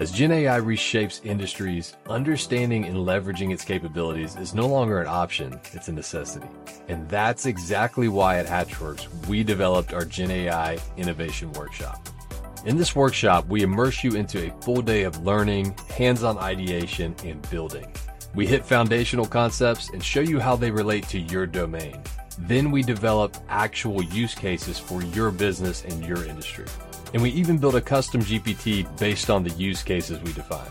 As Gen AI reshapes industries, understanding and leveraging its capabilities is no longer an option, it's a necessity. And that's exactly why at HatchWorks we developed our Gen AI Innovation Workshop. In this workshop, we immerse you into a full day of learning, hands on ideation, and building. We hit foundational concepts and show you how they relate to your domain. Then we develop actual use cases for your business and your industry. And we even build a custom GPT based on the use cases we define.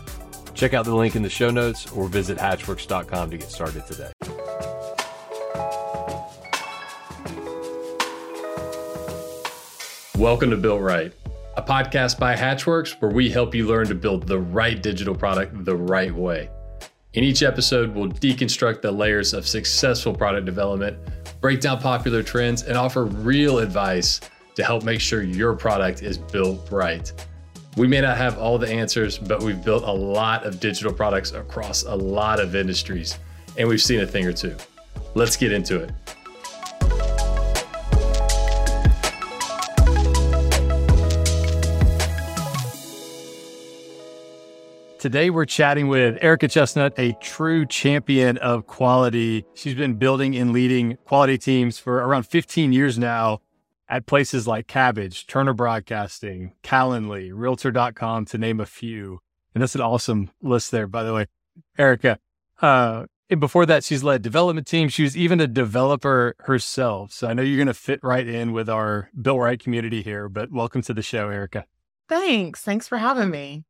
Check out the link in the show notes or visit hatchworks.com to get started today. Welcome to Built Right, a podcast by HatchWorks where we help you learn to build the right digital product the right way. In each episode, we'll deconstruct the layers of successful product development, break down popular trends, and offer real advice to help make sure your product is built right. We may not have all the answers, but we've built a lot of digital products across a lot of industries, and we've seen a thing or two. Let's get into it. Today, we're chatting with Erika Chestnut, a true champion of quality. She's been building and leading quality teams for around 15 years now at places like Kabbage, Turner Broadcasting, Calendly, Realtor.com, to name a few. And that's an awesome list there, by the way. Erika, uh, and before that, she's led development teams. She was even a developer herself. So I know you're going to fit right in with our Built Right community here, but welcome to the show, Erika. Thanks. Thanks for having me.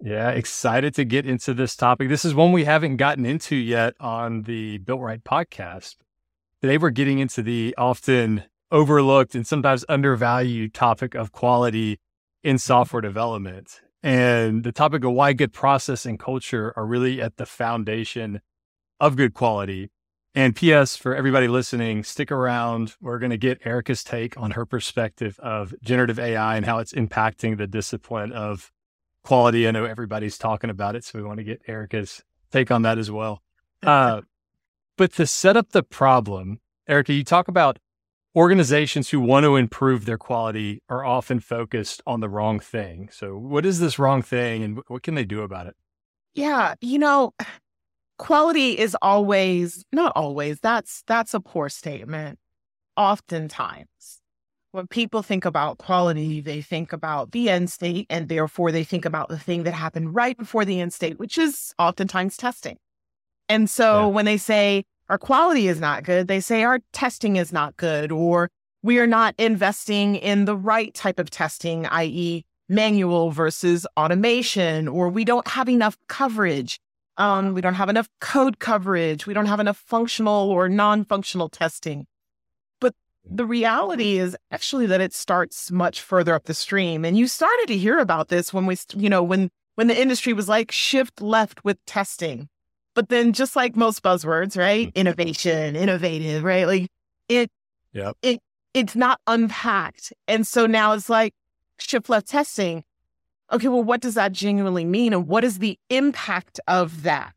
Yeah, excited to get into this topic. This is one we haven't gotten into yet on the Built Right podcast. Today, we're getting into the often overlooked and sometimes undervalued topic of quality in software development and the topic of why good process and culture are really at the foundation of good quality. And PS, for everybody listening, stick around. We're going to get Erika's take on her perspective of generative AI and how it's impacting the discipline of quality. I know everybody's talking about it, so we want to get Erika's take on that as well. Uh, but to set up the problem, Erika, you talk about organizations who want to improve their quality are often focused on the wrong thing. So, what is this wrong thing and what can they do about it? Yeah, you know, quality is always not always. That's that's a poor statement. Oftentimes, when people think about quality, they think about the end state and therefore they think about the thing that happened right before the end state, which is oftentimes testing. And so yeah. when they say our quality is not good. They say our testing is not good, or we are not investing in the right type of testing, i.e., manual versus automation, or we don't have enough coverage. Um, we don't have enough code coverage. We don't have enough functional or non functional testing. But the reality is actually that it starts much further up the stream. And you started to hear about this when we, you know, when when the industry was like shift left with testing but then just like most buzzwords, right? Mm-hmm. Innovation, innovative, right? Like it yep. it it's not unpacked. And so now it's like shift left testing. Okay, well, what does that genuinely mean? And what is the impact of that?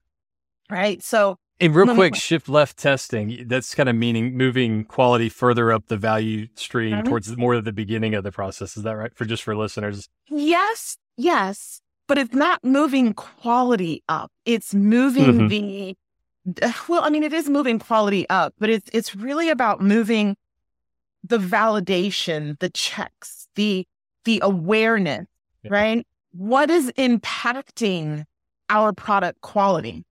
Right. So and real quick, shift left testing, that's kind of meaning moving quality further up the value stream mm-hmm. towards more of the beginning of the process. Is that right? For just for listeners? Yes. Yes but it's not moving quality up. It's moving mm-hmm. the well, I mean, it is moving quality up, but it's it's really about moving the validation, the checks, the the awareness, yeah. right? What is impacting our product quality?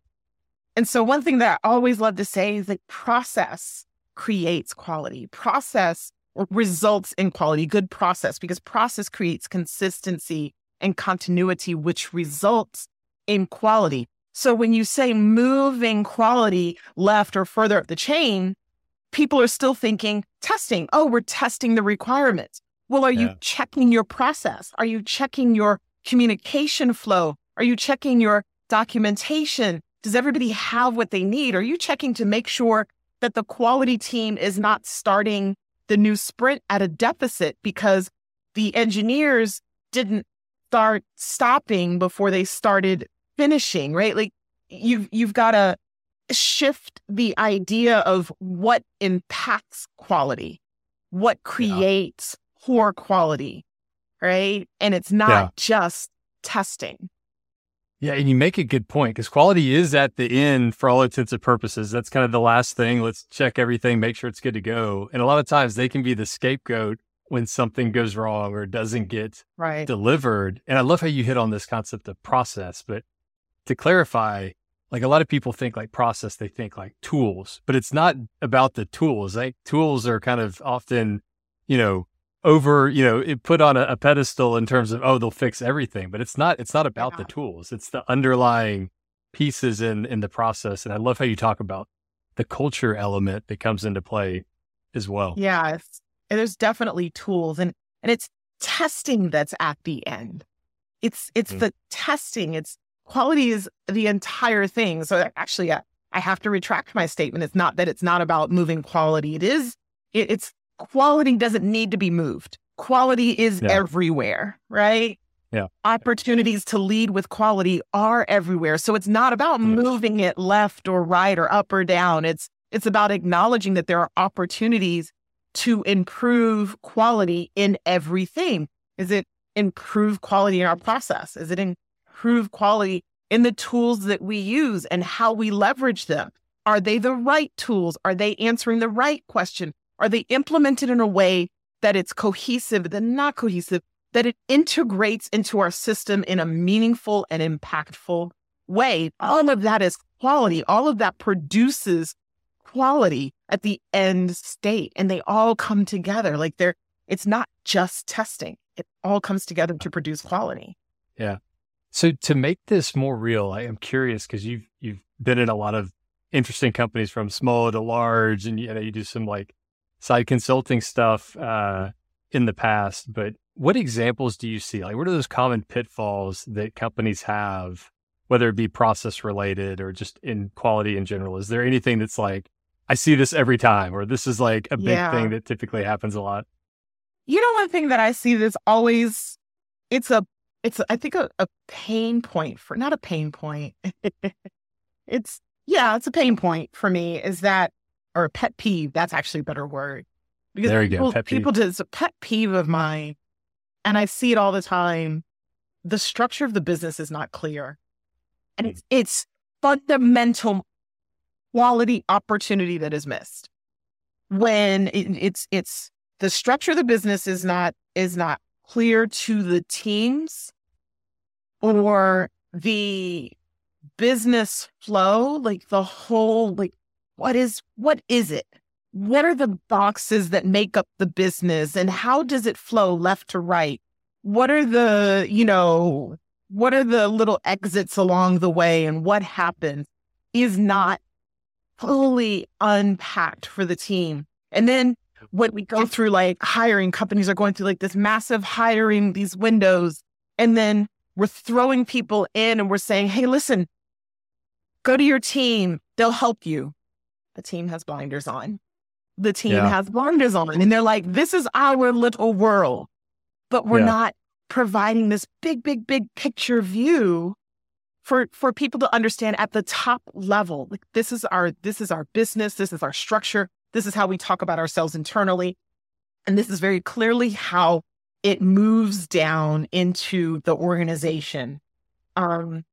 And so one thing that I always love to say is that process creates quality. Process results in quality, good process, because process creates consistency and continuity, which results in quality. So when you say moving quality left or further up the chain, people are still thinking testing. Oh, we're testing the requirements. Well, are yeah. you checking your process? Are you checking your communication flow? Are you checking your documentation? Does everybody have what they need? Are you checking to make sure that the quality team is not starting the new sprint at a deficit because the engineers didn't start stopping before they started finishing, right? Like you've you've got to shift the idea of what impacts quality, what creates yeah. poor quality, right? And it's not yeah. just testing. Yeah, and you make a good point because quality is at the end for all intents and purposes. That's kind of the last thing. Let's check everything, make sure it's good to go. And a lot of times they can be the scapegoat when something goes wrong or doesn't get right. delivered. And I love how you hit on this concept of process. But to clarify, like a lot of people think like process, they think like tools, but it's not about the tools. Like tools are kind of often, you know, over, you know, it put on a, a, pedestal in terms of, oh, they'll fix everything, but it's not, it's not about yeah. the tools. It's the underlying pieces in, in the process. And I love how you talk about the culture element that comes into play as well. Yeah. There's definitely tools and, and it's testing that's at the end. It's, it's mm. the testing. It's quality is the entire thing. So actually, I, I have to retract my statement. It's not that it's not about moving quality. It is, it, it's quality doesn't need to be moved. Quality is yeah. everywhere, right? Yeah. Opportunities to lead with quality are everywhere. So it's not about moving it left or right or up or down. It's it's about acknowledging that there are opportunities to improve quality in everything. Is it improve quality in our process? Is it improve quality in the tools that we use and how we leverage them? Are they the right tools? Are they answering the right question? Are they implemented in a way that it's cohesive, then not cohesive, that it integrates into our system in a meaningful and impactful way? All of that is quality. All of that produces quality at the end state. And they all come together. Like they're, it's not just testing. It all comes together to produce quality. Yeah. So to make this more real, I am curious because you've you've been in a lot of interesting companies from small to large, and you know you do some like side consulting stuff uh, in the past, but what examples do you see? Like, what are those common pitfalls that companies have, whether it be process related or just in quality in general? Is there anything that's like, I see this every time, or this is like a big yeah. thing that typically happens a lot? You know, one thing that I see that's always, it's a, it's, I think a, a pain point for, not a pain point. it's, yeah, it's a pain point for me is that or a pet peeve. That's actually a better word. Because there you people, go. Pet people peeve. it's a pet peeve of mine, and I see it all the time. The structure of the business is not clear, and hmm. it's it's fundamental quality opportunity that is missed when it, it's it's the structure of the business is not is not clear to the teams or the business flow like the whole like what is what is it? What are the boxes that make up the business and how does it flow left to right? What are the, you know, what are the little exits along the way and what happens is not fully unpacked for the team. And then when we go through like hiring, companies are going through like this massive hiring, these windows, and then we're throwing people in and we're saying, hey, listen, go to your team, they'll help you. The team has blinders on. The team yeah. has blinders on. And they're like, this is our little world. But we're yeah. not providing this big, big, big picture view for for people to understand at the top level. Like this is our this is our business, this is our structure, this is how we talk about ourselves internally. And this is very clearly how it moves down into the organization um,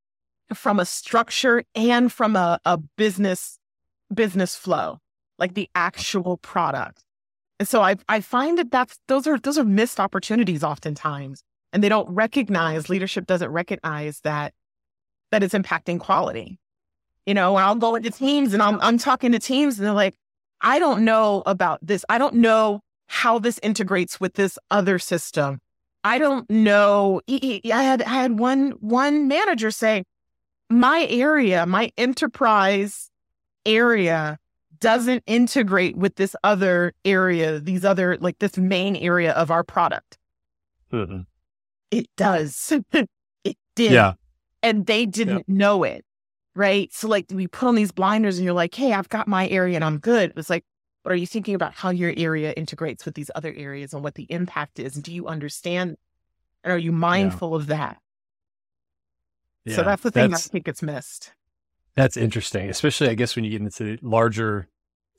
from a structure and from a, a business business flow, like the actual product. And so I I find that that's those are those are missed opportunities oftentimes, and they don't recognize leadership doesn't recognize that that it's impacting quality. You know, I'll go into teams and I'm I'm talking to teams and they're like, I don't know about this. I don't know how this integrates with this other system. I don't know. I had I had one one manager say, my area, my enterprise area doesn't integrate with this other area, these other, like this main area of our product. Mm-hmm. It does. it did. Yeah. And they didn't yeah. know it. Right. So, like, we put on these blinders and you're like, hey, I've got my area and I'm good. It's like, but are you thinking about how your area integrates with these other areas and what the impact is? And do you understand? And are you mindful yeah. of that? Yeah, so that's the thing that's, I think it's missed. That's interesting, especially I guess when you get into larger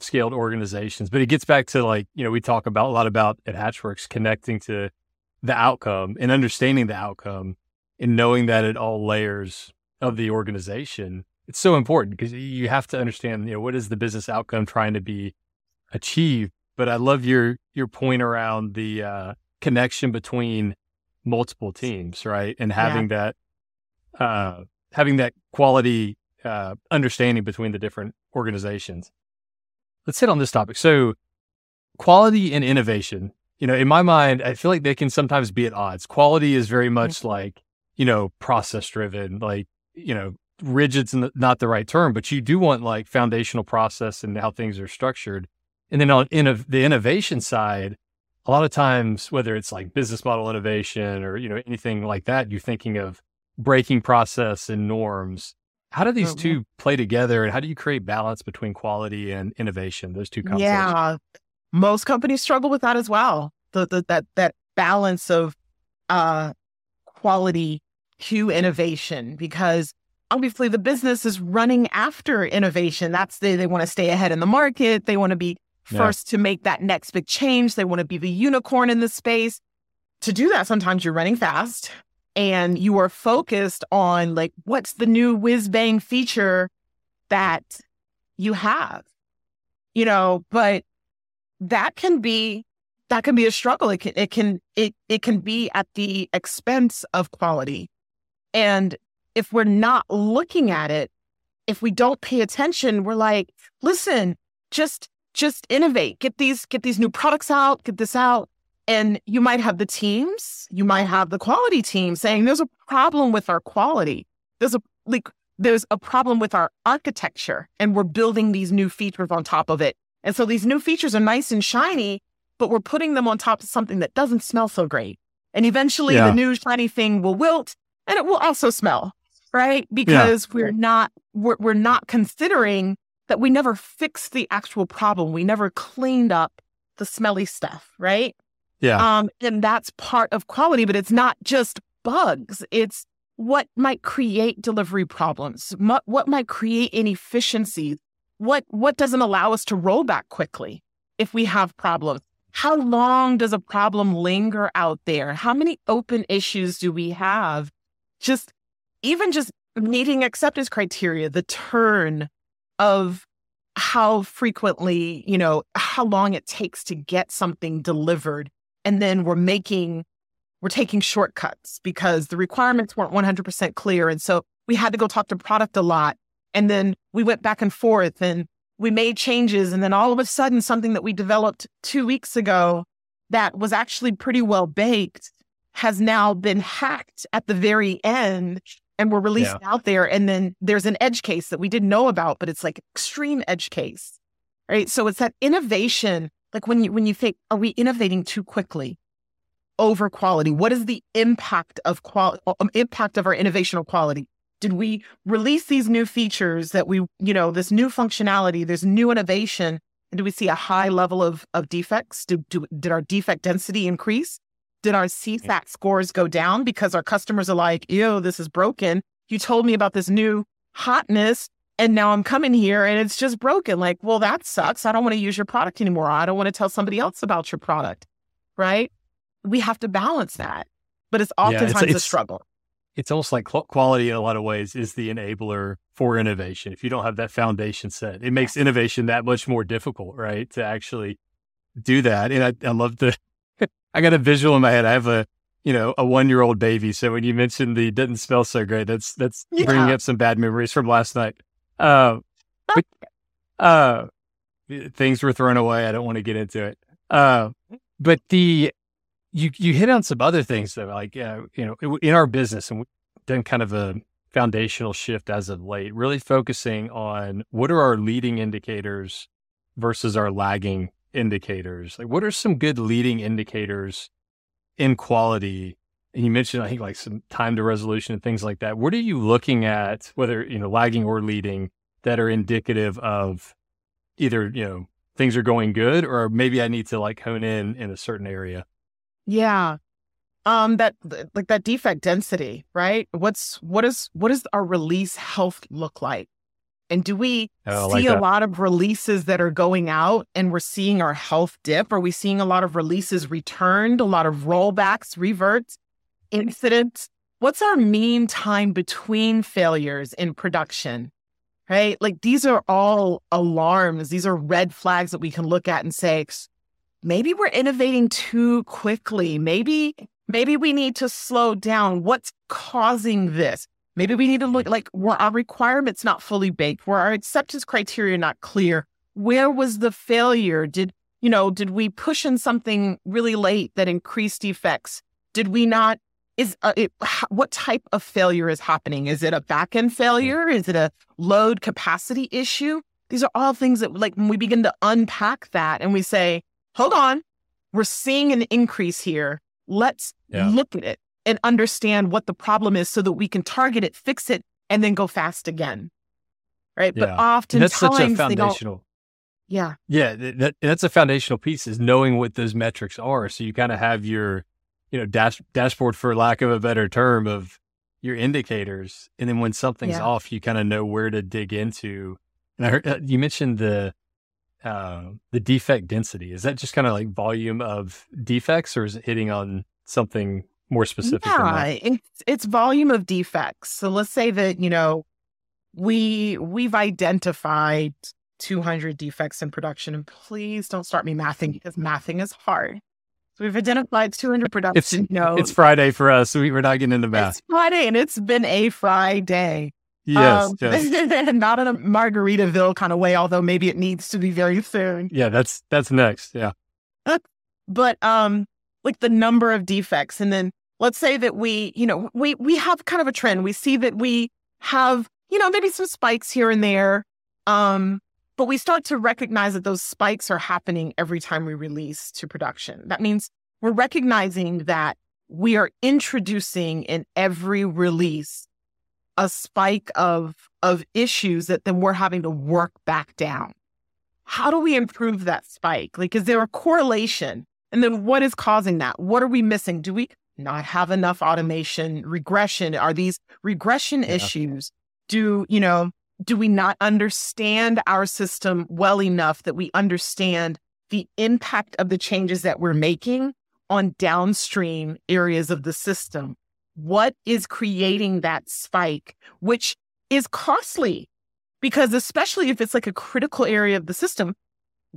scaled organizations. But it gets back to like, you know, we talk about a lot about at HatchWorks connecting to the outcome and understanding the outcome and knowing that at all layers of the organization, it's so important because you have to understand, you know, what is the business outcome trying to be achieved. But I love your your point around the uh, connection between multiple teams, right? And having yeah. that uh, having that quality uh, understanding between the different organizations. Let's hit on this topic. So, quality and innovation. You know, in my mind, I feel like they can sometimes be at odds. Quality is very much mm-hmm. like you know process driven, like you know rigid's not the right term, but you do want like foundational process and how things are structured. And then on in the innovation side, a lot of times, whether it's like business model innovation or, you know, anything like that, you're thinking of breaking process and norms. How do these mm-hmm. two play together and how do you create balance between quality and innovation? Those two concepts. Yeah. Most companies struggle with that as well. The, the that that balance of uh quality to innovation because obviously the business is running after innovation. That's the, they want to stay ahead in the market. They want to be first yeah. to make that next big change. They want to be the unicorn in the space. To do that, sometimes you're running fast and you are focused on like, what's the new whiz bang feature that you have, you know, but that can be, that can be a struggle. It can, it can, it, it can be at the expense of quality. And if we're not looking at it, if we don't pay attention, we're like, listen, just just innovate, get these get these new products out, get this out. And you might have the teams, you might have the quality team saying there's a problem with our quality. There's a like there's a problem with our architecture and we're building these new features on top of it. And so these new features are nice and shiny, but we're putting them on top of something that doesn't smell so great. And eventually yeah. the new shiny thing will wilt and it will also smell right? Because yeah. we're not we're, we're not considering that we never fixed the actual problem. We never cleaned up the smelly stuff, right? Yeah. Um, and that's part of quality, but it's not just bugs. It's what might create delivery problems, what might create inefficiencies, what what doesn't allow us to roll back quickly if we have problems. How long does a problem linger out there? How many open issues do we have? Just even just meeting acceptance criteria, the turn of how frequently, you know, how long it takes to get something delivered. And then we're making, we're taking shortcuts because the requirements weren't 100% clear. And so we had to go talk to product a lot. And then we went back and forth and we made changes. And then all of a sudden, something that we developed two weeks ago that was actually pretty well baked has now been hacked at the very end and we're released yeah. out there. And then there's an edge case that we didn't know about, but it's like extreme edge case, right? So it's that innovation. Like when you when you think, are we innovating too quickly over quality? What is the impact of quality? Um, impact of our innovation on quality? Did we release these new features that we, you know, this new functionality, there's new innovation, and do we see a high level of of defects? Do, do did our defect density increase? Did our CSAT scores go down because our customers are like, ew, this is broken. You told me about this new hotness and now I'm coming here and it's just broken. Like, well, that sucks. I don't want to use your product anymore. I don't want to tell somebody else about your product. Right. We have to balance that. But it's oftentimes yeah, it's, it's, a struggle. It's almost like quality in a lot of ways is the enabler for innovation. If you don't have that foundation set, it makes innovation that much more difficult, right? To actually do that. And I, I love the I got a visual in my head. I have a, you know, a one year old baby. So when you mentioned the didn't smell so great, that's that's yeah. bringing up some bad memories from last night. Uh, but, uh, things were thrown away. I don't want to get into it. Uh, but the you you hit on some other things though, like uh, you know, in our business, and we've done kind of a foundational shift as of late, really focusing on what are our leading indicators versus our lagging indicators? Like, what are some good leading indicators in quality? And you mentioned, I think, like some time to resolution and things like that. What are you looking at, whether you know lagging or leading, that are indicative of either you know things are going good, or maybe I need to like hone in in a certain area? Yeah, um, that like that defect density, right? What's what is what does our release health look like? And do we oh, see like a lot of releases that are going out and we're seeing our health dip? Are we seeing a lot of releases returned, a lot of rollbacks, reverts, incidents? what's our mean time between failures in production? Right? Like these are all alarms. These are red flags that we can look at and say, maybe we're innovating too quickly. Maybe, maybe we need to slow down. What's causing this? Maybe we need to look like were our requirements not fully baked? Were our acceptance criteria not clear? Where was the failure? Did you know, did we push in something really late that increased defects? Did we not is uh, it, what type of failure is happening? Is it a back end failure? Is it a load capacity issue? These are all things that, like, when we begin to unpack that and we say, hold on, we're seeing an increase here. Let's yeah. look at it and understand what the problem is so that we can target it, fix it, and then go fast again. Right. Yeah. But oftentimes, that's such a foundational. Yeah. Yeah. That, that's a foundational piece is knowing what those metrics are. So you kind of have your, you know, dash, dashboard for lack of a better term of your indicators. And then when something's yeah. off, you kind of know where to dig into. And I heard uh, you mentioned the, uh, the defect density. Is that just kind of like volume of defects or is it hitting on something more specific? Yeah, it's, it's volume of defects. So let's say that, you know, we, we've identified 200 defects in production and please don't start me mathing because mathing is hard. So we've identified 200 production it's. It's Friday for us. So we, are not getting into math. It's Friday and it's been a Friday. Yes, um, yes. not in a Margaritaville kind of way, although maybe it needs to be very soon. Yeah, that's that's next. Yeah. but um like the number of defects and then let's say that we, you know, we we have kind of a trend. We see that we have, you know, maybe some spikes here and there. Um but we start to recognize that those spikes are happening every time we release to production. That means we're recognizing that we are introducing in every release a spike of, of issues that then we're having to work back down. How do we improve that spike? Like, is there a correlation? And then what is causing that? What are we missing? Do we not have enough automation, regression? Are these regression yeah. issues? Do, you know, do we not understand our system well enough that we understand the impact of the changes that we're making on downstream areas of the system? What is creating that spike, which is costly? Because, especially if it's like a critical area of the system,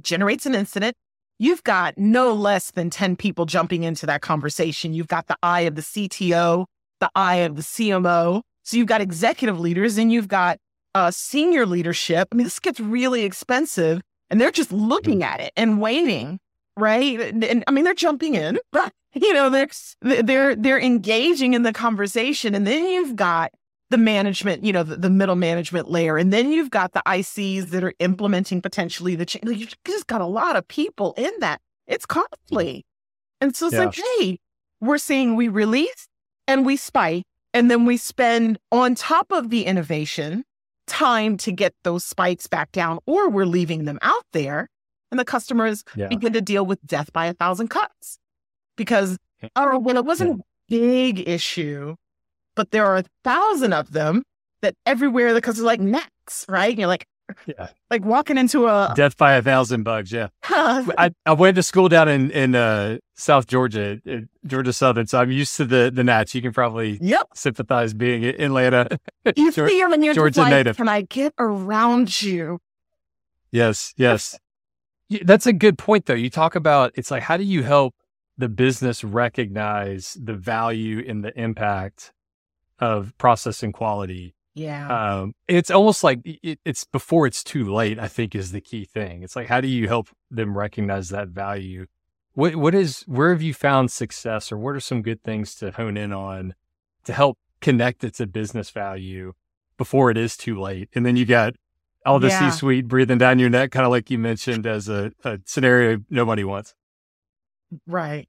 generates an incident, you've got no less than 10 people jumping into that conversation. You've got the eye of the CTO, the eye of the CMO. So you've got executive leaders and you've got uh, senior leadership, I mean, this gets really expensive and they're just looking at it and waiting, right? And, and I mean, they're jumping in, but you know, they're, they're, they're engaging in the conversation. And then you've got the management, you know, the, the, middle management layer. And then you've got the ICs that are implementing potentially the change. Like, you've just got a lot of people in that. It's costly. And so it's yeah. like, hey, we're saying we release and we spike, and then we spend on top of the innovation time to get those spikes back down, or we're leaving them out there. And the customers yeah. begin to deal with death by a thousand cuts because, oh, well, it wasn't yeah. a big issue, but there are a thousand of them that everywhere the customer's like, next, right? And you're like, yeah. Like walking into a death by a thousand bugs. Yeah. I, I went to school down in, in uh, South Georgia, uh, Georgia Southern. So I'm used to the, the gnats. You can probably yep. sympathize being in Atlanta. You Georgia, see them and you're Georgia like, native. Can I get around you? Yes. Yes. That's a good point though. You talk about, it's like, how do you help the business recognize the value and the impact of processing quality yeah. Um, it's almost like it, it's before it's too late, I think is the key thing. It's like, how do you help them recognize that value? What, what is, where have you found success or what are some good things to hone in on to help connect it to business value before it is too late? And then you got all the yeah. C suite breathing down your neck, kind of like you mentioned as a, a scenario nobody wants. Right.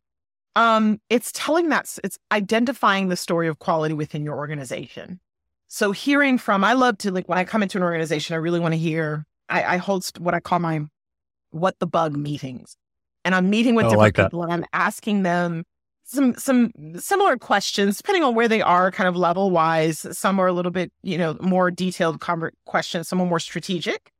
Um, it's telling that it's identifying the story of quality within your organization. So hearing from, I love to like when I come into an organization, I really want to hear. I, I host what I call my what the bug meetings, and I'm meeting with oh, different like people, and I'm asking them some some similar questions depending on where they are, kind of level wise. Some are a little bit, you know, more detailed questions. Some are more strategic,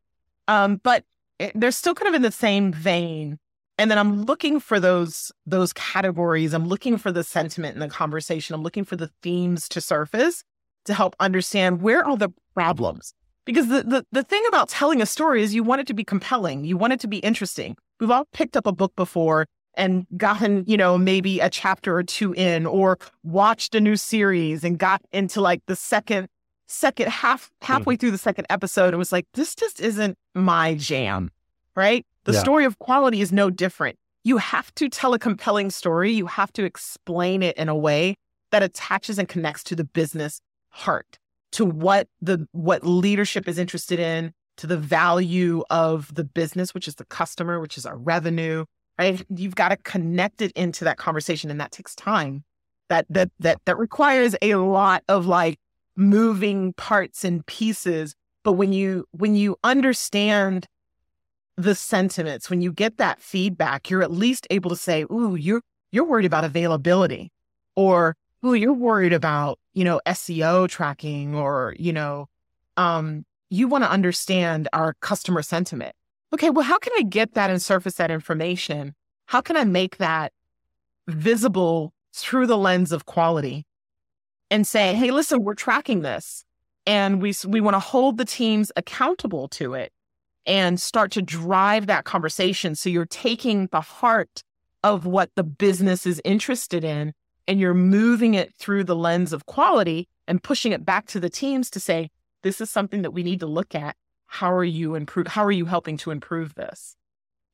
um, but it, they're still kind of in the same vein And then I'm looking for those those categories. I'm looking for the sentiment in the conversation. I'm looking for the themes to surface to help understand where are the problems. Because the, the, the thing about telling a story is you want it to be compelling. You want it to be interesting. We've all picked up a book before and gotten, you know, maybe a chapter or two in or watched a new series and got into like the second second half halfway mm. through the second episode and was like, this just isn't my jam. Right? The yeah. story of quality is no different. You have to tell a compelling story. You have to explain it in a way that attaches and connects to the business heart, to what the what leadership is interested in, to the value of the business, which is the customer, which is our revenue. Right? You've got to connect it into that conversation, and that takes time. That that that that requires a lot of like moving parts and pieces. But when you when you understand the sentiments, when you get that feedback, you're at least able to say, "Ooh, you're you're worried about availability," or "Ooh, you're worried about you know SEO tracking," or you know, um, you want to understand our customer sentiment. Okay, well, how can I get that and surface that information? How can I make that visible through the lens of quality and say, "Hey, listen, we're tracking this." And we, we want to hold the teams accountable to it and start to drive that conversation. So you're taking the heart of what the business is interested in and you're moving it through the lens of quality and pushing it back to the teams to say, this is something that we need to look at. How are you improve? How are you helping to improve this?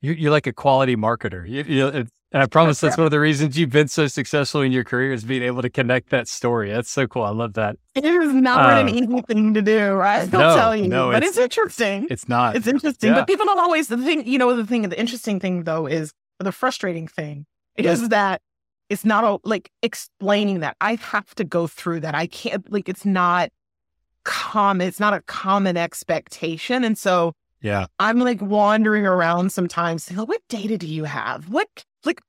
You're, you're like a quality marketer. You, you, and I promise that's one of the reasons you've been so successful in your career is being able to connect that story. That's so cool. I love that. It is not um, an easy thing to do, right? I'll no, tell you. No, but it's, it's, interesting. It's not. It's interesting. Yeah. But people don't always the thing, you know, the thing, the interesting thing though is the frustrating thing is yes. that it's not a, like explaining that. I have to go through that. I can't like it's not common, it's not a common expectation. And so yeah. I'm like wandering around sometimes saying, what data do you have? What like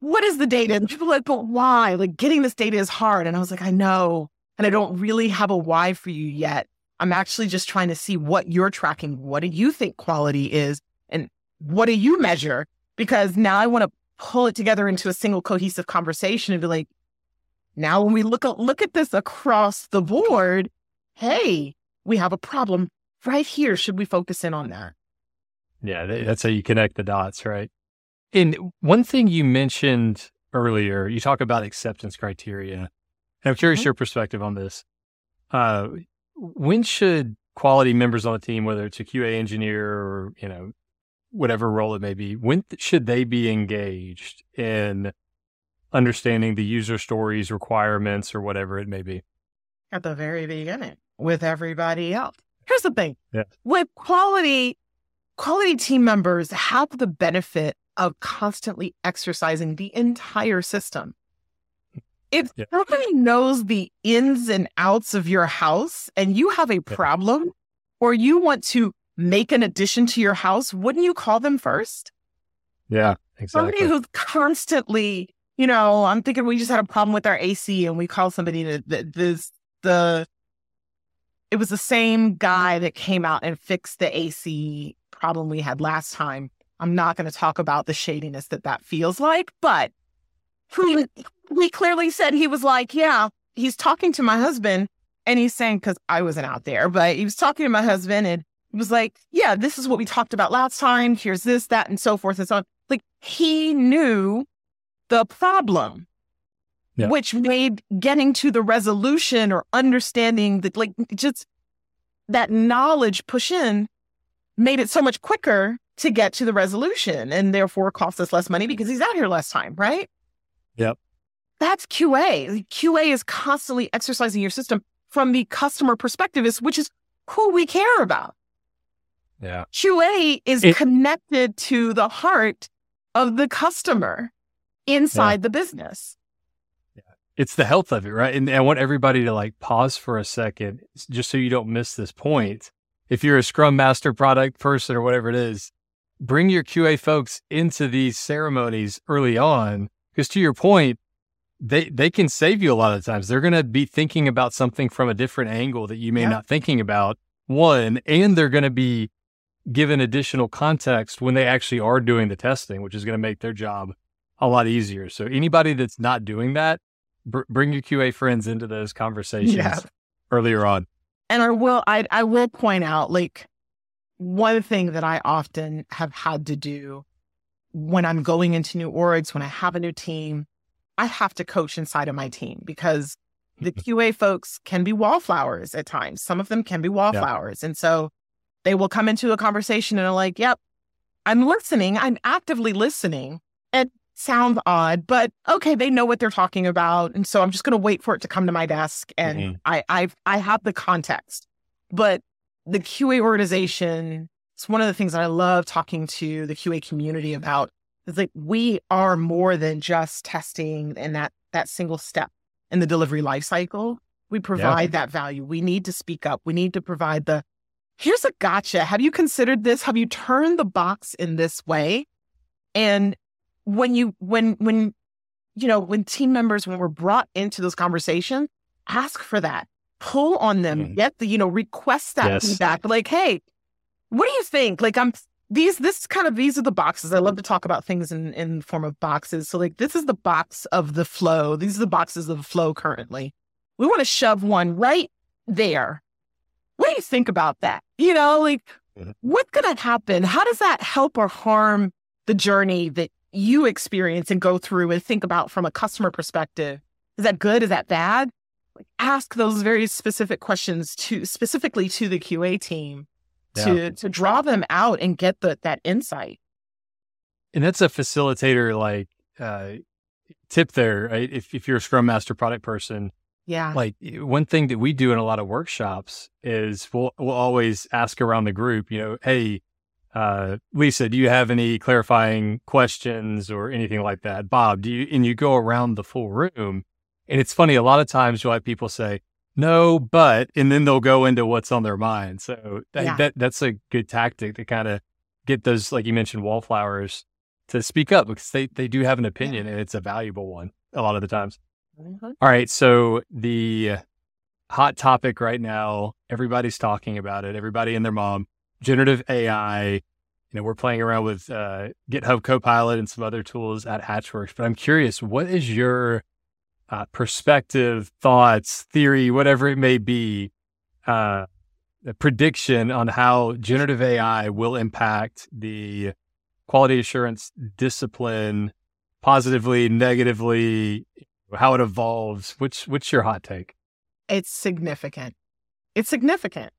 what is the data? And people are like, but why? Like getting this data is hard. And I was like, I know. And I don't really have a why for you yet. I'm actually just trying to see what you're tracking. What do you think quality is? And what do you measure? Because now I want to pull it together into a single cohesive conversation and be like, now when we look at look at this across the board, hey, we have a problem right here. Should we focus in on that? Yeah, that's how you connect the dots, right? And one thing you mentioned earlier, you talk about acceptance criteria. And I'm curious mm-hmm. your perspective on this. Uh, when should quality members on the team, whether it's a QA engineer or, you know, whatever role it may be, when th- should they be engaged in understanding the user stories, requirements, or whatever it may be? At the very beginning with everybody else. Here's the thing. Yeah. With quality, quality team members have the benefit of constantly exercising the entire system. If yeah. somebody knows the ins and outs of your house and you have a problem yeah. or you want to make an addition to your house, wouldn't you call them first? Yeah, exactly. Somebody who's constantly, you know, I'm thinking we just had a problem with our AC and we called somebody to this the it was the same guy that came out and fixed the AC problem we had last time. I'm not going to talk about the shadiness that that feels like, but he, he clearly said he was like, yeah, he's talking to my husband and he's saying, because I wasn't out there, but he was talking to my husband and he was like, yeah, this is what we talked about last time. Here's this, that, and so forth and so on. Like he knew the problem, yeah. which made getting to the resolution or understanding that, like, just that knowledge push in made it so much quicker to get to the resolution and therefore cost us less money because he's out here less time, right? Yep. That's QA. QA is constantly exercising your system from the customer perspective, is which is who we care about. Yeah. QA is it, connected to the heart of the customer inside yeah. the business. It's the health of it, right? And I want everybody to like pause for a second just so you don't miss this point. If you're a Scrum Master product person or whatever it is, bring your QA folks into these ceremonies early on, because to your point, they they can save you a lot of times. They're going to be thinking about something from a different angle that you may yeah. not thinking about. One, and they're going to be given additional context when they actually are doing the testing, which is going to make their job a lot easier. So anybody that's not doing that, br- bring your QA friends into those conversations yeah. earlier on. And I will, I, I will point out, like one thing that I often have had to do when I'm going into new orgs, when I have a new team, I have to coach inside of my team because the QA folks can be wallflowers at times. Some of them can be wallflowers. Yeah. And so they will come into a conversation and are like, yep, I'm listening. I'm actively listening. It sounds odd, but okay, they know what they're talking about. And so I'm just going to wait for it to come to my desk and mm-hmm. I, I've, I have the context. But the QA organization, it's one of the things that I love talking to the QA community about. It's like we are more than just testing and that that single step in the delivery lifecycle. We provide yeah. that value. We need to speak up. We need to provide the here's a gotcha. Have you considered this? Have you turned the box in this way? And when you when when you know when team members when we're brought into those conversations, ask for that. Pull on them. Mm-hmm. Get the you know request that yes. feedback. Like, hey, what do you think? Like, I'm these this kind of these are the boxes. I love to talk about things in in form of boxes. So like this is the box of the flow. These are the boxes of the flow currently. We want to shove one right there what do you think about that? You know, like mm-hmm. what's going to happen? How does that help or harm the journey that you experience and go through and think about from a customer perspective? Is that good? Is that bad? Like ask those very specific questions to specifically to the QA team to yeah. to draw them out and get the that insight. And that's a facilitator like uh, tip there, right? If if you're a Scrum Master product person, yeah. Like one thing that we do in a lot of workshops is we'll we'll always ask around the group, you know, hey, uh, Lisa, do you have any clarifying questions or anything like that? Bob, do you and you go around the full room. And it's funny, a lot of times you'll have people say, no, but, and then they'll go into what's on their mind. So that, yeah. that that's a good tactic to kind of get those, like you mentioned, wallflowers to speak up because they, they do have an opinion yeah. and it's a valuable one a lot of the times. Mm-hmm. All right. So the hot topic right now, everybody's talking about it. Everybody and their mom, generative AI. You know, we're playing around with uh, GitHub Copilot and some other tools at HatchWorks. But I'm curious, what is your uh, perspective, thoughts, theory, whatever it may be, uh, prediction on how generative AI will impact the quality assurance discipline positively, negatively, how it evolves. Which what's your hot take? It's significant. It's significant.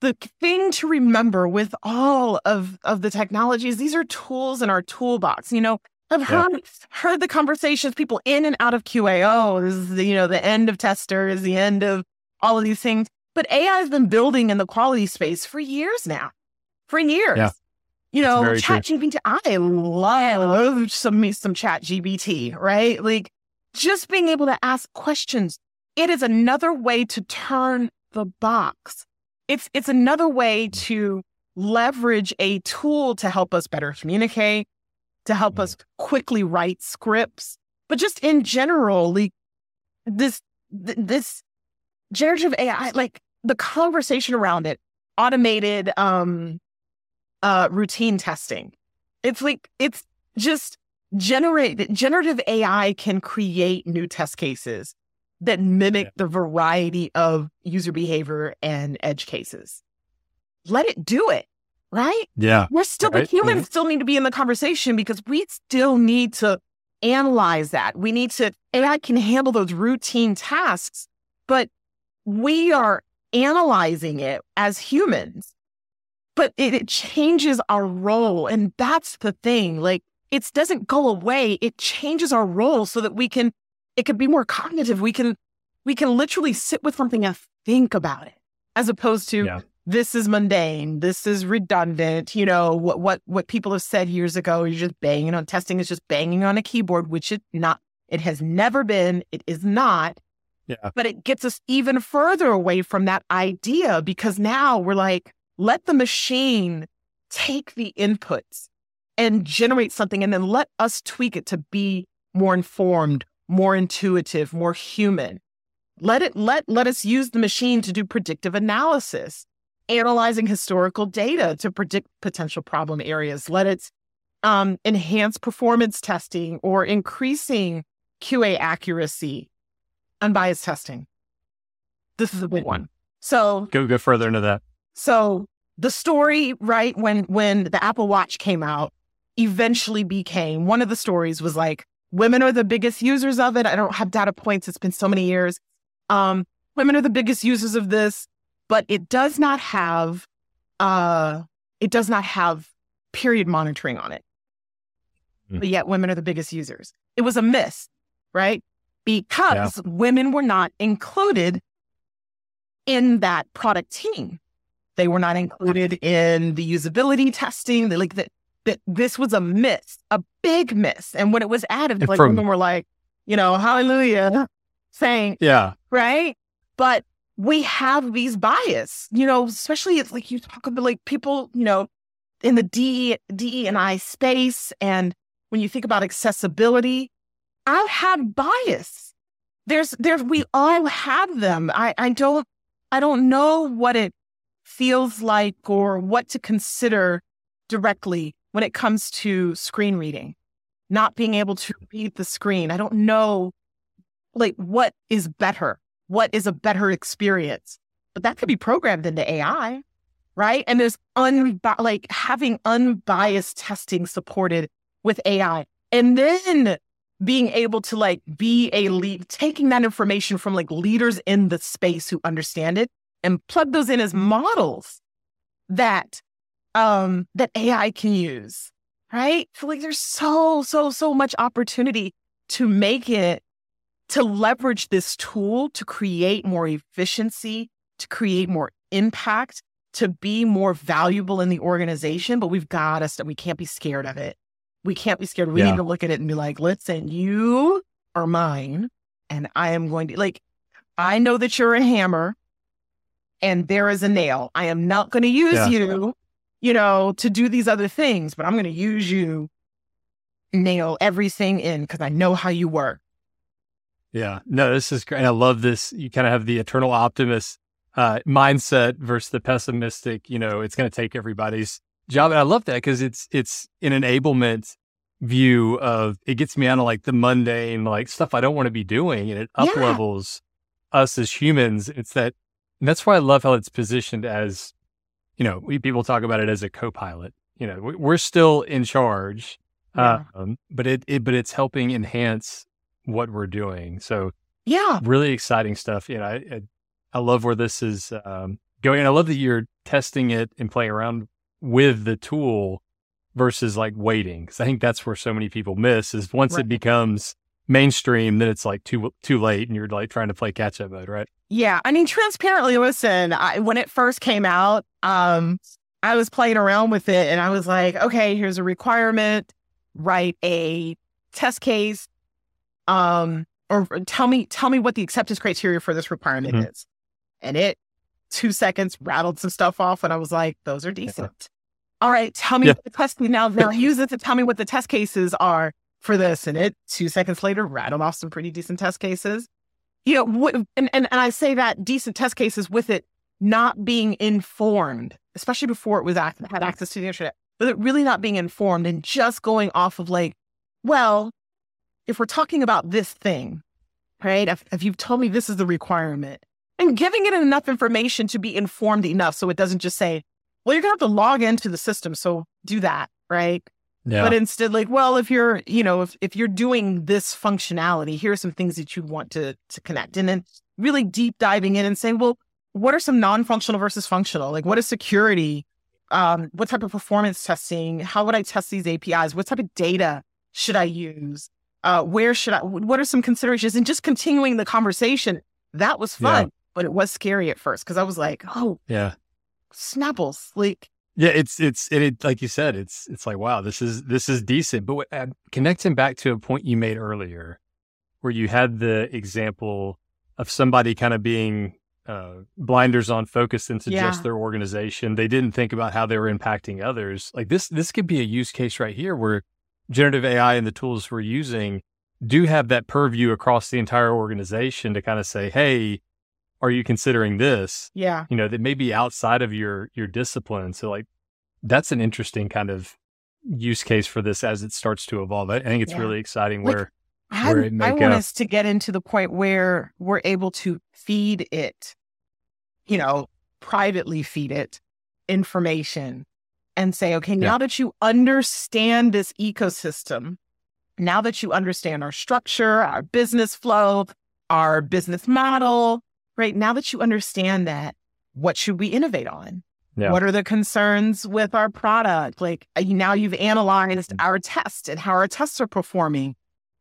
The thing to remember with all of, of the technologies, these are tools in our toolbox. You know, I've heard yeah. heard the conversations, people in and out of QAO. This is the, you know the end of tester is the end of all of these things. But AI has been building in the quality space for years now, for years. Yeah. You know, Chat GPT. I love some some Chat GPT, right? Like just being able to ask questions. It is another way to turn the box. It's, it's another way to leverage a tool to help us better communicate, to help us quickly write scripts, but just in general, like this, this generative AI, like the conversation around it, automated, um, uh, routine testing. It's like, it's just generate generative AI can create new test cases that mimic yeah. the variety of user behavior and edge cases. Let it do it, right? Yeah. We're still right? the humans mm-hmm. still need to be in the conversation because we still need to analyze that. We need to AI can handle those routine tasks, but we are analyzing it as humans. But it, it changes our role. And that's the thing. Like it doesn't go away. It changes our role so that we can, it could be more cognitive. We can, we can literally sit with something and think about it as opposed to yeah. this is mundane. This is redundant. You know, what, what, what people have said years ago, you're just banging on testing is just banging on a keyboard, which it not, it has never been. It is not. Yeah. But it gets us even further away from that idea because now we're like, let the machine take the inputs and generate something and then let us tweak it to be more informed, more intuitive, more human. Let it let let us use the machine to do predictive analysis analyzing historical data to predict potential problem areas. Let it um, enhance performance testing or increasing QA accuracy, unbiased testing. This is a big one. So go go further into that. So the story, right when when the Apple Watch came out, eventually became one of the stories was like women are the biggest users of it. I don't have data points. It's been so many years. Um, women are the biggest users of this, but it does not have uh, it does not have period monitoring on it. Mm. But yet women are the biggest users. It was a miss, right? Because yeah. women were not included in that product team. They were not included in the usability testing. They, like that, that this was a miss, a big miss. And when it was added, like from, women were like, you know, hallelujah, saying, yeah, right. But we have these bias, you know, especially it's like you talk about like people, you know, in the D D and I space, and when you think about accessibility, I've had bias. There's there's we mm. all have them. I I don't I don't know what it feels like or what to consider directly when it comes to screen reading, not being able to read the screen. I don't know like what is better, what is a better experience, but that could be programmed into AI, right? And there's un like having unbiased testing supported with AI, and then being able to like be a lead, taking that information from like leaders in the space who understand it and plug those in as models that um that AI can use. Right? So like there's so, so, so much opportunity to make it to leverage this tool to create more efficiency, to create more impact, to be more valuable in the organization. But we've got us that we can't be scared of it. We can't be scared. We yeah. need to look at it and be like, listen, you are mine. And I am going to like, I know that you're a hammer and there is a nail. I am not going to use yeah. you, you know, to do these other things, but I'm going to use you, nail everything in because I know how you work. Yeah, no, this is great. I love this. You kind of have the eternal optimist uh, mindset versus the pessimistic. You know, it's going to take everybody's job, and I love that because it's it's an enablement view of it gets me out of like the mundane like stuff I don't want to be doing, and it up levels yeah. us as humans. It's that and that's why I love how it's positioned as, you know, we people talk about it as a co-pilot. You know, we're still in charge, yeah. um, but it, it but it's helping enhance what we're doing. So yeah, really exciting stuff. You know, I I, I love where this is um, going. And I love that you're testing it and playing around with the tool versus like waiting because I think that's where so many people miss is once right. it becomes mainstream, then it's like too too late, and you're like trying to play catch up mode, right? Yeah, I mean, transparently, listen, I, when it first came out, um, I was playing around with it and I was like, okay, here's a requirement, write a test case, um, or tell me, tell me what the acceptance criteria for this requirement mm-hmm. is. And it two seconds rattled some stuff off and I was like, those are decent. Yeah. All right, tell me yeah. what the test now now use it to tell me what the test cases are for this. And it two seconds later rattled off some pretty decent test cases you know, and, and, and I say that decent test cases with it not being informed, especially before it was act- had access to the internet, but it really not being informed and just going off of like, well, if we're talking about this thing, right? If, if you've told me this is the requirement and giving it enough information to be informed enough so it doesn't just say, well, you're going to have to log into the system. So do that, right? Yeah. But instead, like, well, if you're, you know, if, if you're doing this functionality, here are some things that you want to to connect. And then really deep diving in and saying, well, what are some non-functional versus functional? Like what is security? Um, what type of performance testing? How would I test these APIs? What type of data should I use? Uh, where should I what are some considerations? And just continuing the conversation. That was fun, yeah. but it was scary at first because I was like, oh yeah. Snapples. Like yeah, it's it's it, it, like you said, it's it's like wow, this is this is decent. But uh, connecting back to a point you made earlier, where you had the example of somebody kind of being uh, blinders on, focused into yeah. just their organization. They didn't think about how they were impacting others. Like this, this could be a use case right here where generative AI and the tools we're using do have that purview across the entire organization to kind of say, hey, are you considering this? Yeah. You know, that may be outside of your your discipline. So like that's an interesting kind of use case for this as it starts to evolve. I, think it's Yeah. really exciting Like, where I, where it may I want go. us to get into the point where we're able to feed it, you know, privately feed it information and say, okay, now that you understand this ecosystem, now that you understand our structure, our business flow, our business model, right? Now that you understand that, what should we innovate on? Yeah. What are the concerns with our product? Like uh, now you've analyzed our tests and how our tests are performing.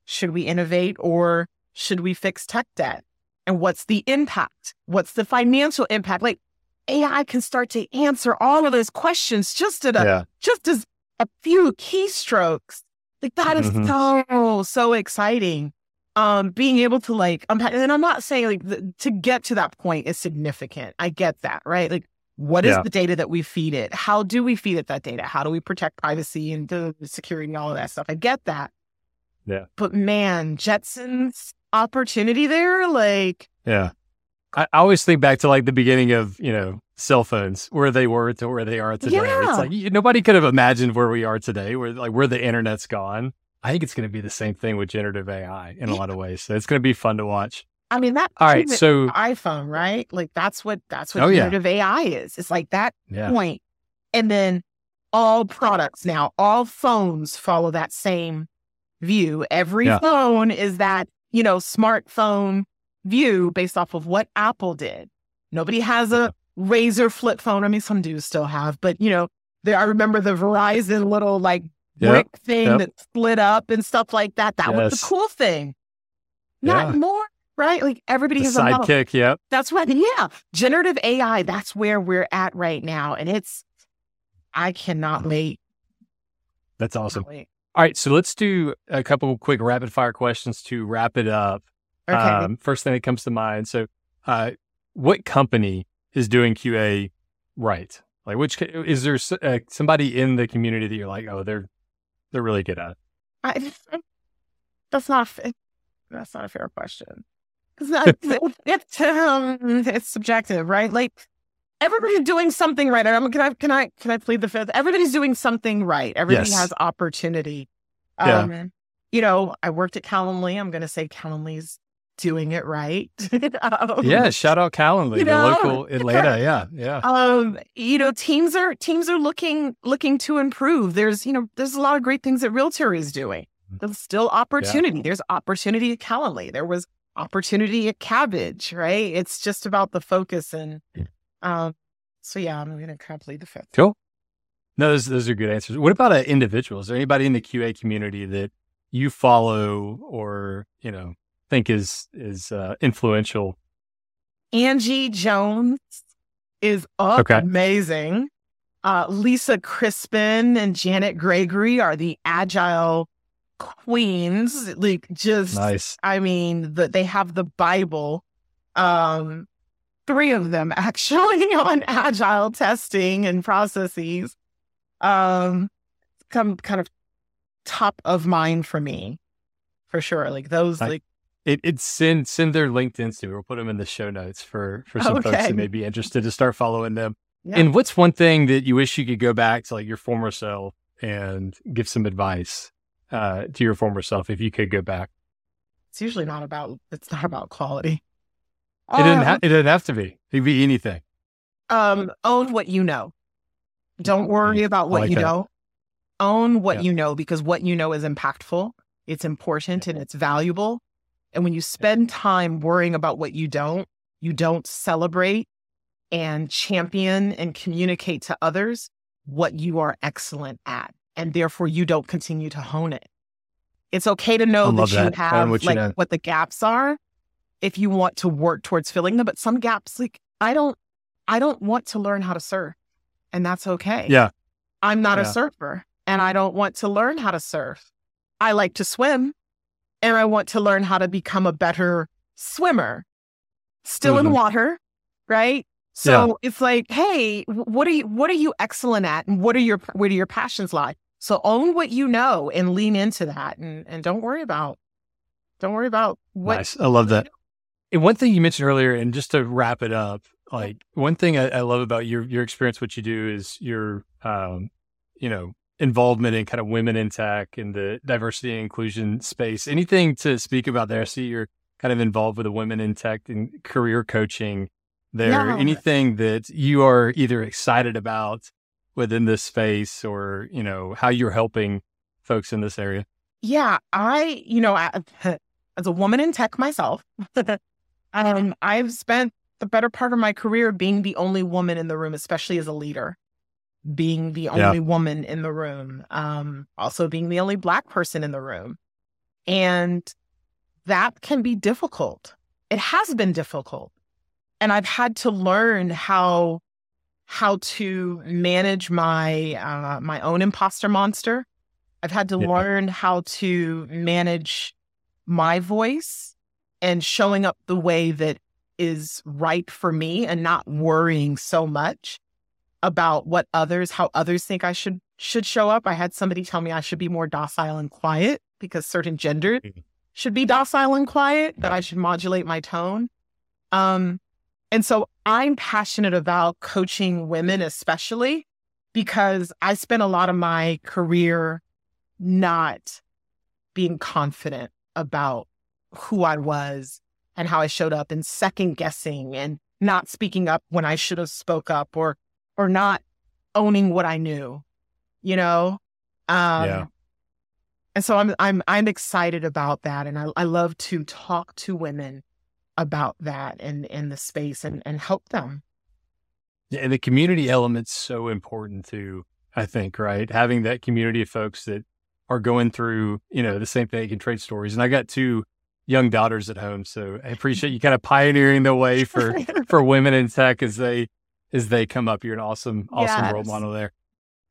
Should we innovate or should we fix tech debt? And what's the impact? What's the financial impact? Like AI can start to answer all of those questions just at a yeah. just as a few keystrokes. Like that is Mhm. so so exciting. Um, being able to like unpack, and I'm not saying like the, to get to that point is significant. I get that, right? Like, what is Yeah. the data that we feed it? How do we feed it that data? How do we protect privacy and the security and all of that stuff? I get that. Yeah. But man, Jetson's opportunity there, like, Yeah. I, always think back to like the beginning of, you know, cell phones, where they were to where they are today. Yeah. It's like you, nobody could have imagined where we are today, where like where the internet's gone. I think it's going to be the same thing with generative AI in a lot of ways. So it's going to be fun to watch. I mean, that All right. So, iPhone, right? Like that's what that's what Oh, yeah. generative AI is. It's like that yeah. point. And then all products now, all phones follow that same view. Every Yeah. phone is that, you know, smartphone view based off of what Apple did. Nobody has a Razr flip phone. I mean, some do still have, but you know, there I remember the Verizon little like Yep. brick thing Yep. that split up and stuff like that. That was Yes. the cool thing. Not Yeah. more, right? Like everybody The has sidekick. Yep. That's right. Yeah. Generative AI, that's where we're at right now. And it's, I cannot wait. That's awesome. Wait. All right. So let's do a couple quick rapid fire questions to wrap it up. Okay. Um, first thing that comes to mind. So, uh, what company is doing QA right? Like, which is there uh, somebody in the community that you're like, oh, they're they're really good at it? I, that's not, a that's not a fair question. It's, not, it's, um, it's subjective, right? Like everybody's doing something right. Um, can I, can I, can I plead the fifth? Everybody's doing something right. Everybody Yes. has opportunity. Yeah. Um, you know, I worked at Calendly. I'm going to say Calendly's doing it right. Um, Yeah. Shout out Calendly, you the know, local Atlanta. Yeah. Yeah. um you know teams are teams are looking looking to improve there's you know there's a lot of great things that realtor is doing there's still opportunity there's opportunity at calendly there was opportunity at Kabbage right it's just about the focus and um so yeah i'm gonna kind of the fifth Cool. No, those those are good answers. What about uh, individuals? Is there anybody in the QA community that you follow or you know think is is uh, influential? angie jones is Okay. amazing uh lisa crispin and janet gregory are the agile queens like just Nice. I mean, the, they have the Bible, um, three of them actually on agile testing and processes. Um, come kind of top of mind for me, for sure. Like those, I- like It it send send their LinkedIn's to. me. We'll put them in the show notes for for some folks Okay. that may be interested to start following them. Yeah. And what's one thing that you wish you could go back to like your former self and give some advice uh, to your former self if you could go back? it's usually not about. It's not about quality. It didn't Um, ha- it didn't have to be. It could be anything. um, own what you know. Don't worry about what like you that. don't. Own what Yeah. you know because what you know is impactful, it's important, and it's valuable. And when you spend time worrying about what you don't, you don't celebrate and champion and communicate to others what you are excellent at. And therefore, you don't continue to hone it. It's okay to know love that you have what you like know. what the gaps are if you want to work towards filling them. But some gaps, like I don't, I don't want to learn how to surf, and that's okay. Yeah. I'm not a surfer, and I don't want to learn how to surf. I like to swim, and I want to learn how to become a better swimmer. Still in Mhm. water, right? So it's like, hey, what are you what are you excellent at and what are your where do your passions lie? So own what you know and lean into that and and don't worry about don't worry about what nice. I love that. And one thing you mentioned earlier, and just to wrap it up, like one thing I, I love about your your experience, what you do is your um, you know, involvement in kind of women in tech and the diversity and inclusion space. Anything to speak about there? I see you're kind of involved with the women in tech and career coaching there. Yeah. Anything that you are either excited about within this space or, you know, how you're helping folks in this area? Yeah, I, you know, I, as a woman in tech myself, um, I've spent the better part of my career being the only woman in the room, especially as a leader, being the only yeah. woman in the room, um, also being the only Black person in the room. And that can be difficult. It has been difficult. And I've had to learn how how to manage my uh, my own imposter monster. I've had to yeah. learn how to manage my voice and showing up the way that is right for me and not worrying so much about what others how others think I should should show up. I had somebody tell me I should be more docile and quiet because certain genders mm-hmm. should be docile and quiet, that I should modulate my tone. Um and so I'm passionate about coaching women especially because I spent a lot of my career not being confident about who I was and how I showed up and second guessing and not speaking up when I should have spoke up or or not owning what I knew, you know? Um yeah. and so I'm I'm I'm excited about that and I, I love to talk to women about that and in the space and and help them. Yeah, and the community element's so important too, I think, right? Having that community of folks that are going through, you know, the same thing, can trade stories. And I got two young daughters at home, so I appreciate you kind of pioneering the way for for women in tech as they as they come up. You're an awesome, awesome yes. role model there.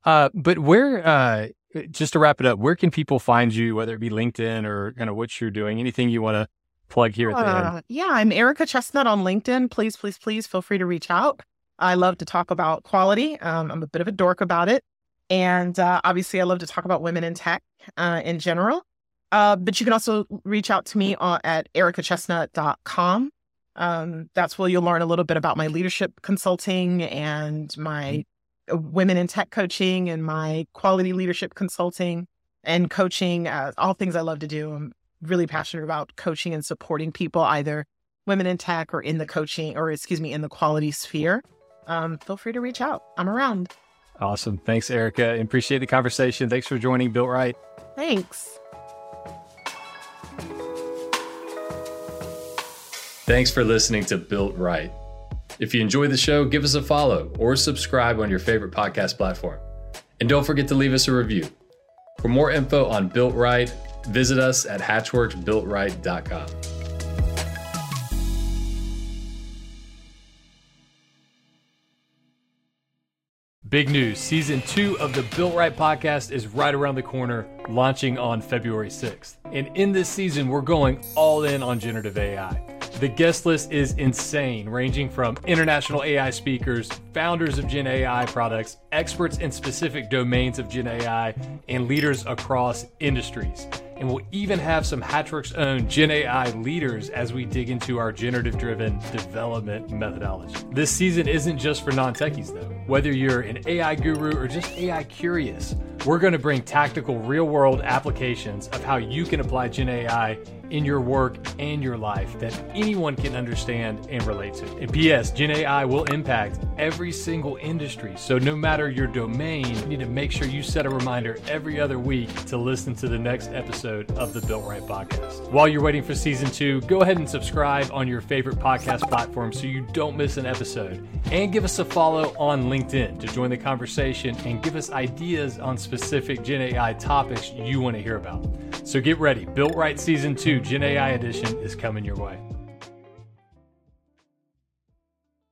Uh, but where, uh, just to wrap it up, where can people find you, whether it be LinkedIn or kind of what you're doing? Anything you want to plug here at the uh, end? Yeah, I'm Erika Chestnut on LinkedIn. Please, please, please feel free to reach out. I love to talk about quality. Um, I'm a bit of a dork about it. And uh, obviously, I love to talk about women in tech uh, in general. Uh, but you can also reach out to me uh, at erikachestnut.com. Um, that's where you'll learn a little bit about my leadership consulting and my uh, women in tech coaching and my quality leadership consulting and coaching, uh, all things I love to do. I'm really passionate about coaching and supporting people, either women in tech or in the coaching, or excuse me, in the quality sphere. Um, feel free to reach out. I'm around. Awesome. Thanks, Erika. Appreciate the conversation. Thanks for joining Built Right. Thanks. Thanks for listening to Built Right. If you enjoyed the show, give us a follow or subscribe on your favorite podcast platform. And don't forget to leave us a review. For more info on Built Right, visit us at hatchworksbuiltright.com. Big news season two of the Built Right podcast is right around the corner, launching on February 6th. And in this season, we're going all in on generative AI. The guest list is insane, ranging from international AI speakers, founders of Gen AI products, experts in specific domains of Gen AI, and leaders across industries and we'll even have some Hatchworks' own Gen AI leaders as we dig into our generative driven development methodology. This season isn't just for non techies, though. Whether you're an AI guru or just AI curious, we're going to bring tactical real world applications of how you can apply Gen AI in your work and your life that anyone can understand and relate to. And PS, Gen AI will impact every single industry. So no matter your domain, you need to make sure you set a reminder every other week to listen to the next episode of the Built Right podcast. While you're waiting for season two, go ahead and subscribe on your favorite podcast platform so you don't miss an episode. And give us a follow on LinkedIn to join the conversation and give us ideas on specific Gen AI topics you want to hear about. So get ready. Built Right Season 2 Gen AI Edition is coming your way.